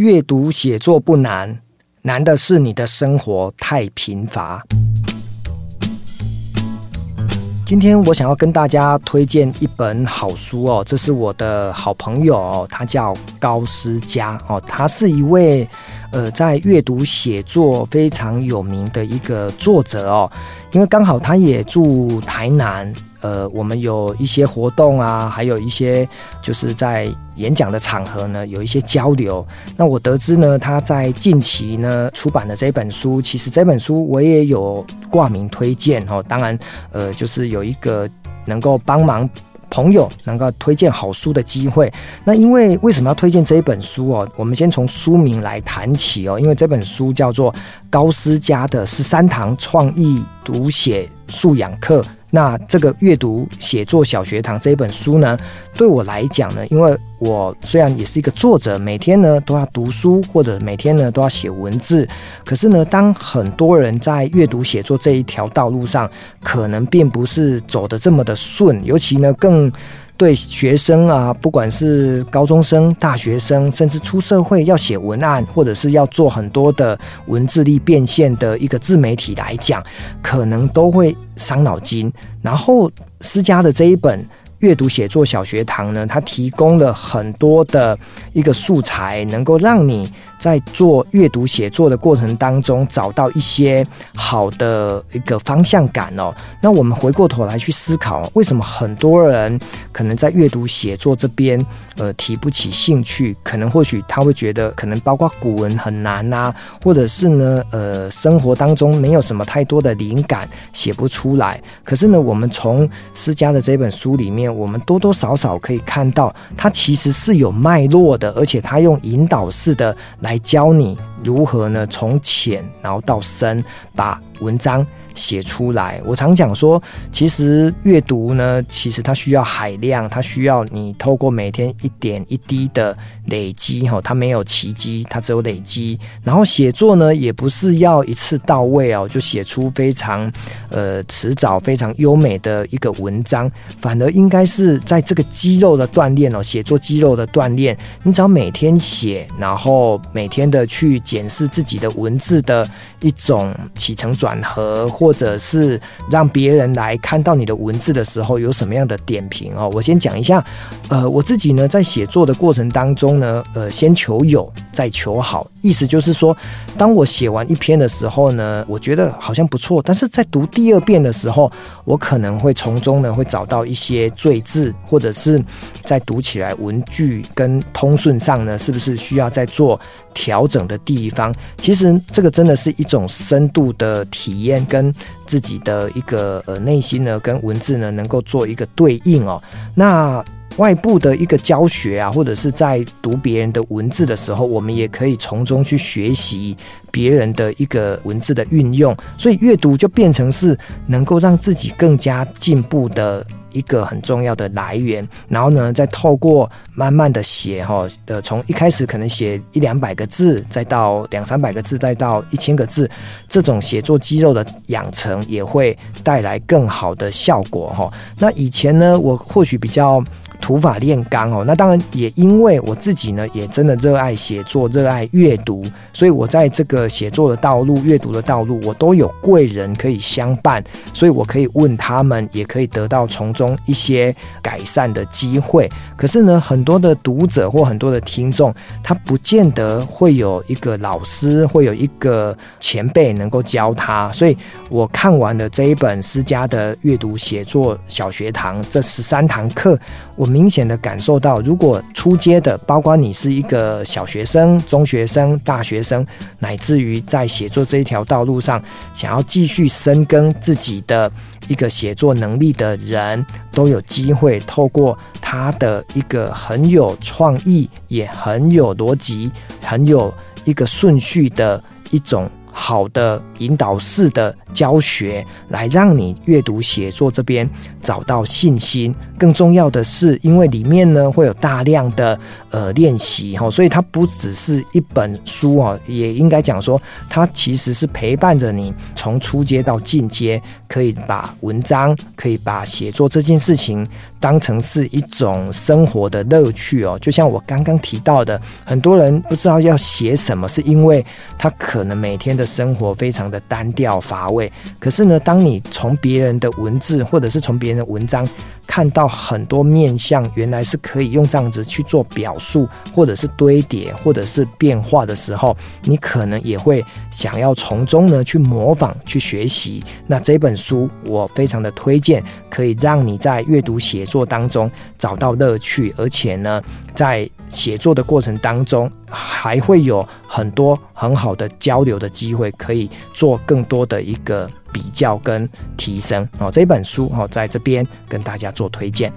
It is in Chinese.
阅读写作不难，难的是你的生活太贫乏。今天我想要跟大家推荐一本好书哦，这是我的好朋友，他叫高思佳哦，他是一位呃在阅读写作非常有名的一个作者哦，因为刚好他也住台南。呃，我们有一些活动啊，还有一些就是在演讲的场合呢，有一些交流。那我得知呢，他在近期呢出版的这本书，其实这本书我也有挂名推荐哦。当然，呃，就是有一个能够帮忙朋友能够推荐好书的机会。那因为为什么要推荐这一本书哦？我们先从书名来谈起哦，因为这本书叫做高诗佳的十三堂创意读写素养课。那这个阅读写作小学堂这一本书呢，对我来讲呢，因为我虽然也是一个作者，每天呢都要读书，或者每天呢都要写文字，可是呢，当很多人在阅读写作这一条道路上，可能并不是走得这么的顺，尤其呢更。对学生啊，不管是高中生、大学生，甚至出社会要写文案，或者是要做很多的文字力变现的一个自媒体来讲，可能都会伤脑筋。然后，诗佳的这一本。阅读写作小学堂呢，它提供了很多的一个素材，能够让你在做阅读写作的过程当中找到一些好的一个方向感哦。那我们回过头来去思考，为什么很多人可能在阅读写作这边呃提不起兴趣？可能或许他会觉得，可能包括古文很难呐、啊，或者是呢呃生活当中没有什么太多的灵感，写不出来。可是呢，我们从施佳的这本书里面。我们多多少少可以看到，它其实是有脉络的，而且它用引导式的来来教你如何呢，从浅然后到深，把文章写出来。我常讲说，其实阅读呢，其实它需要海量，它需要你透过每天一点一滴的累积，哈，它没有奇迹，它只有累积。然后写作呢，也不是要一次到位哦，就写出非常呃辞藻、非常优美的一个文章，反而应该是在这个肌肉的锻炼哦，写作肌肉的锻炼。你只要每天写，然后每天的去检视自己的文字的一种起承转合。或或者是让别人来看到你的文字的时候有什么样的点评哦？我先讲一下，呃，我自己呢在写作的过程当中呢，呃，先求有再求好，意思就是说，当我写完一篇的时候呢，我觉得好像不错，但是在读第二遍的时候，我可能会从中呢会找到一些赘字，或者是在读起来文句跟通顺上呢，是不是需要再做调整的地方？其实这个真的是一种深度的体验跟。自己的一个呃内心呢，跟文字呢能够做一个对应哦。那外部的一个教学啊，或者是在读别人的文字的时候，我们也可以从中去学习别人的一个文字的运用。所以阅读就变成是能够让自己更加进步的。一个很重要的来源，然后呢，再透过慢慢的写哈，呃，从一开始可能写一两百个字，再到两三百个字，再到一千个字，这种写作肌肉的养成也会带来更好的效果哈。那以前呢，我或许比较。土法炼钢哦，那当然也因为我自己呢，也真的热爱写作，热爱阅读，所以我在这个写作的道路、阅读的道路，我都有贵人可以相伴，所以我可以问他们，也可以得到从中一些改善的机会。可是呢，很多的读者或很多的听众，他不见得会有一个老师，会有一个前辈能够教他，所以我看完了这一本私家的阅读写作小学堂这十三堂课，我明显的感受到，如果初阶的，包括你是一个小学生、中学生、大学生，乃至于在写作这一条道路上，想要继续深耕自己的一个写作能力的人，都有机会透过他的一个很有创意、也很有逻辑、很有一个顺序的一种。好的引导式的教学，来让你阅读写作这边找到信心。更重要的是，因为里面呢会有大量的呃练习哈，所以它不只是一本书哦，也应该讲说，它其实是陪伴着你从初阶到进阶，可以把文章，可以把写作这件事情当成是一种生活的乐趣哦。就像我刚刚提到的，很多人不知道要写什么，是因为他可能每天的生活非常的单调乏味。可是呢，当你从别人的文字或者是从别人的文章看到很多面相，原来是可以用这样子去做表述，或者是堆叠，或者是变化的时候，你可能也会想要从中呢去模仿、去学习。那这本书我非常的推荐，可以让你在阅读写作当中找到乐趣，而且呢，在写作的过程当中还会有很多很好的交流的机会，可以做更多的一个比较跟提升哦。这本书哦，在这边跟大家做推荐。